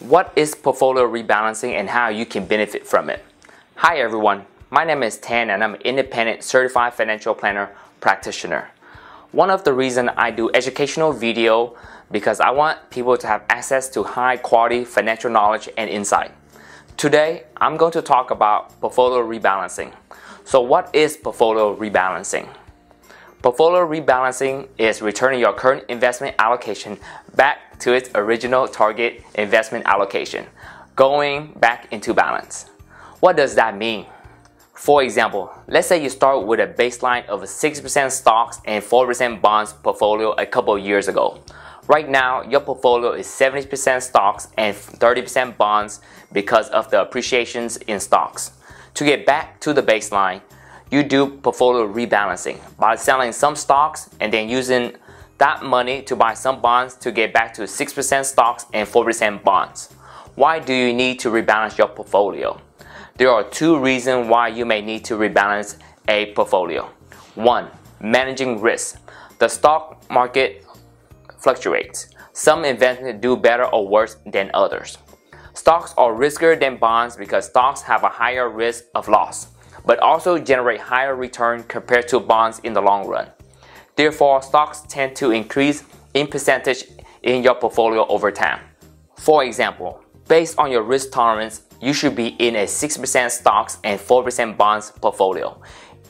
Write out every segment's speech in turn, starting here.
What is portfolio rebalancing and how you can benefit from it? Hi everyone, my name is Tan and I'm an independent certified financial planner practitioner. One of the reasons I do educational video because I want people to have access to high quality financial knowledge and insight. Today, I'm going to talk about portfolio rebalancing. So what is portfolio rebalancing? Portfolio rebalancing is returning your current investment allocation back to its original target investment allocation, going back into balance. What does that mean? For example, let's say you start with a baseline of a 6% stocks and 4% bonds portfolio a couple years ago. Right now, your portfolio is 70% stocks and 30% bonds because of the appreciations in stocks. To get back to the baseline, you do portfolio rebalancing by selling some stocks and then using that money to buy some bonds to get back to 6% stocks and 4% bonds. Why do you need to rebalance your portfolio? There are two reasons why you may need to rebalance a portfolio. One, managing risk. The stock market fluctuates. Some investments do better or worse than others. Stocks are riskier than bonds because stocks have a higher risk of loss but also generate higher return compared to bonds in the long run. Therefore, stocks tend to increase in percentage in your portfolio over time. For example, based on your risk tolerance, you should be in a 6% stocks and 4% bonds portfolio.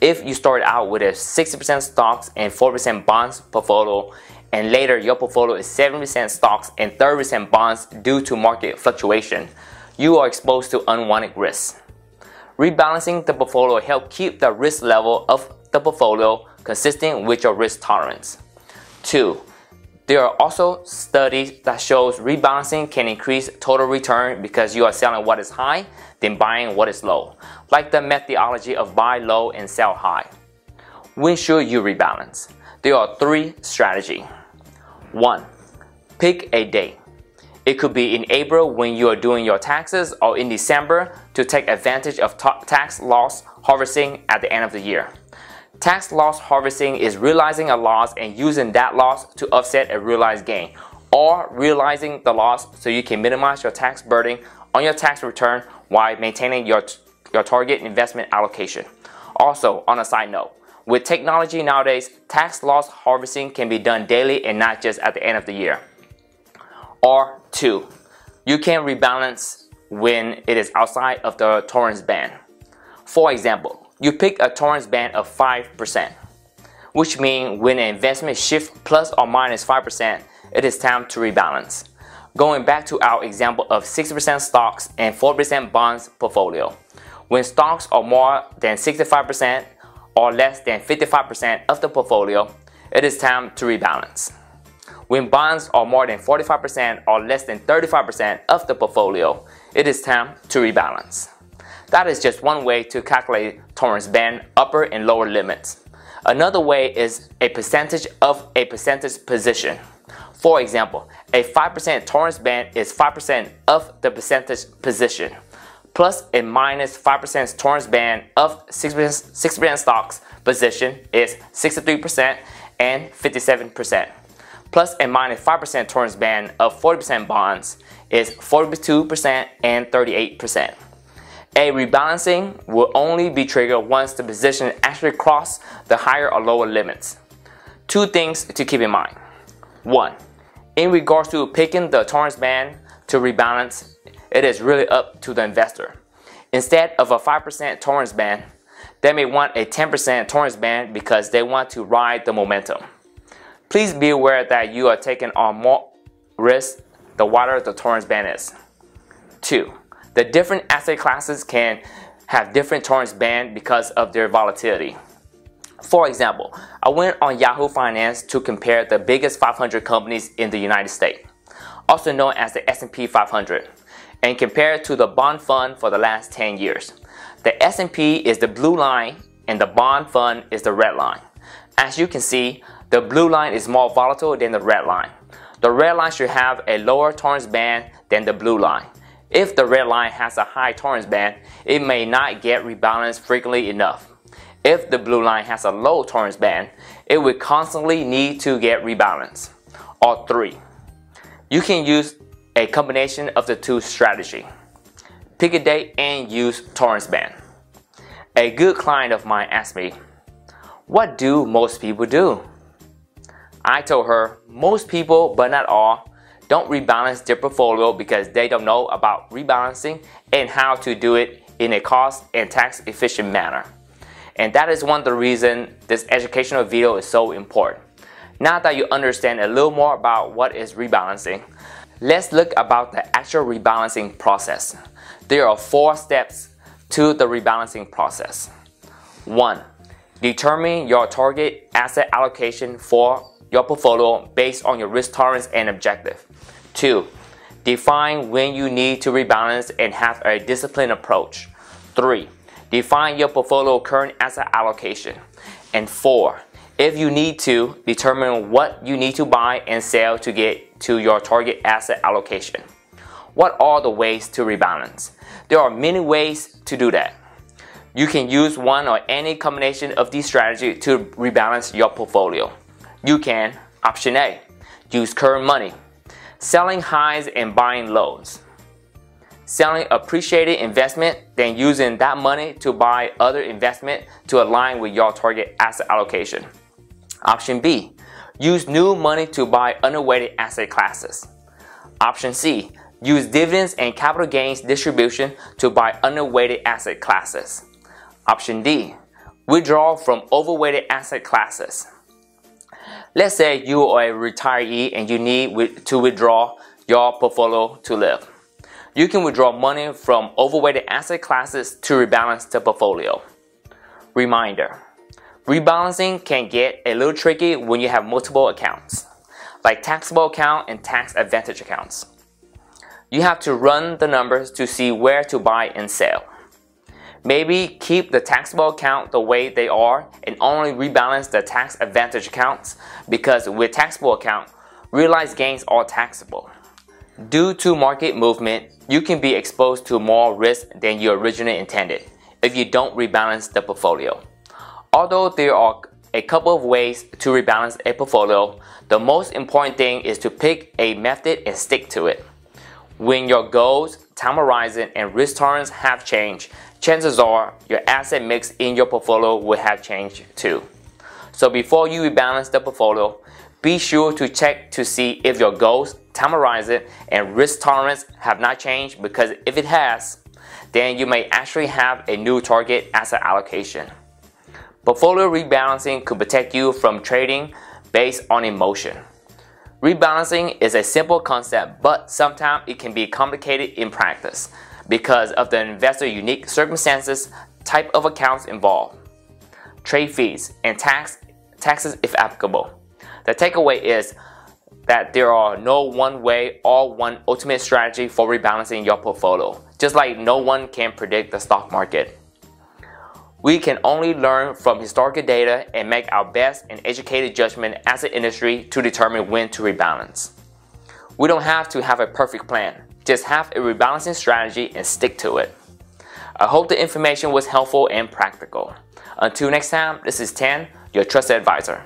If you start out with a 60% stocks and 4% bonds portfolio, and later your portfolio is 7% stocks and 30% bonds due to market fluctuation, you are exposed to unwanted risks. Rebalancing the portfolio help keep the risk level of the portfolio consistent with your risk tolerance. 2. There are also studies that shows rebalancing can increase total return because you are selling what is high then buying what is low, like the methodology of buy low and sell high. When should you rebalance? There are three strategies. 1. Pick a date. It could be in April when you are doing your taxes or in December to take advantage of tax loss harvesting at the end of the year. Tax loss harvesting is realizing a loss and using that loss to offset a realized gain or realizing the loss so you can minimize your tax burden on your tax return while maintaining your, your target investment allocation. Also, on a side note, with technology nowadays, tax loss harvesting can be done daily and not just at the end of the year. Or two, you can rebalance when it is outside of the tolerance band. For example, you pick a tolerance band of 5%, which means when an investment shifts plus or minus 5%, it is time to rebalance. Going back to our example of 6% stocks and 4% bonds portfolio. When stocks are more than 65% or less than 55% of the portfolio, it is time to rebalance. When bonds are more than 45% or less than 35% of the portfolio, it is time to rebalance. That is just one way to calculate tolerance band upper and lower limits. Another way is a percentage of a percentage position. For example, a 5% tolerance band is 5% of the percentage position, plus a minus 5% tolerance band of 6%, 6% stocks position is 63% and 57% plus a minus 5% tolerance band of 40% bonds is 42% and 38%. A rebalancing will only be triggered once the position actually crosses the higher or lower limits. Two things to keep in mind. One, in regards to picking the tolerance band to rebalance, it is really up to the investor. Instead of a 5% tolerance band, they may want a 10% tolerance band because they want to ride the momentum. Please be aware that you are taking on more risk the wider the tolerance band is. 2. The different asset classes can have different tolerance band because of their volatility. For example, I went on Yahoo Finance to compare the biggest 500 companies in the United States, also known as the S&P 500, and compare it to the bond fund for the last 10 years. The S&P is the blue line and the bond fund is the red line. As you can see, the blue line is more volatile than the red line. The red line should have a lower tolerance band than the blue line. If the red line has a high tolerance band, it may not get rebalanced frequently enough. If the blue line has a low tolerance band, it will constantly need to get rebalanced. Or 3. You can use a combination of the two strategy. Pick a date and use tolerance band. A good client of mine asked me, what do most people do? I told her, most people, but not all, don't rebalance their portfolio because they don't know about rebalancing and how to do it in a cost and tax efficient manner. And that is one of the reasons this educational video is so important. Now that you understand a little more about what is rebalancing, let's look about the actual rebalancing process. There are four steps to the rebalancing process. 1. Determine your target asset allocation for your portfolio based on your risk tolerance and objective. 2. Define when you need to rebalance and have a disciplined approach. 3. Define your portfolio current asset allocation. And 4. If you need to, determine what you need to buy and sell to get to your target asset allocation. What are the ways to rebalance? There are many ways to do that. You can use one or any combination of these strategies to rebalance your portfolio. You can, option A, use current money, selling highs and buying lows. Selling appreciated investment, then using that money to buy other investment to align with your target asset allocation. Option B, use new money to buy underweighted asset classes. Option C, use dividends and capital gains distribution to buy underweighted asset classes. Option D, withdraw from overweighted asset classes. Let's say you are a retiree and you need to withdraw your portfolio to live. You can withdraw money from overweighted asset classes to rebalance the portfolio. Reminder, rebalancing can get a little tricky when you have multiple accounts, like taxable account and tax advantage accounts. You have to run the numbers to see where to buy and sell. Maybe keep the taxable account the way they are and only rebalance the tax advantage accounts because with taxable account, realized gains are taxable. Due to market movement, you can be exposed to more risk than you originally intended if you don't rebalance the portfolio. Although there are a couple of ways to rebalance a portfolio, the most important thing is to pick a method and stick to it. When your goals, time horizon, and risk tolerance have changed, chances are your asset mix in your portfolio will have changed too. So before you rebalance the portfolio, be sure to check to see if your goals, time horizon, and risk tolerance have not changed because if it has, then you may actually have a new target asset allocation. Portfolio rebalancing could protect you from trading based on emotion. Rebalancing is a simple concept, but sometimes it can be complicated in practice because of the investor's unique circumstances, type of accounts involved, trade fees, and tax taxes if applicable. The takeaway is that there are no one way or one ultimate strategy for rebalancing your portfolio, just like no one can predict the stock market. We can only learn from historical data and make our best and educated judgment as an industry to determine when to rebalance. We don't have to have a perfect plan. Just have a rebalancing strategy and stick to it. I hope the information was helpful and practical. Until next time, this is Tan, your trusted advisor.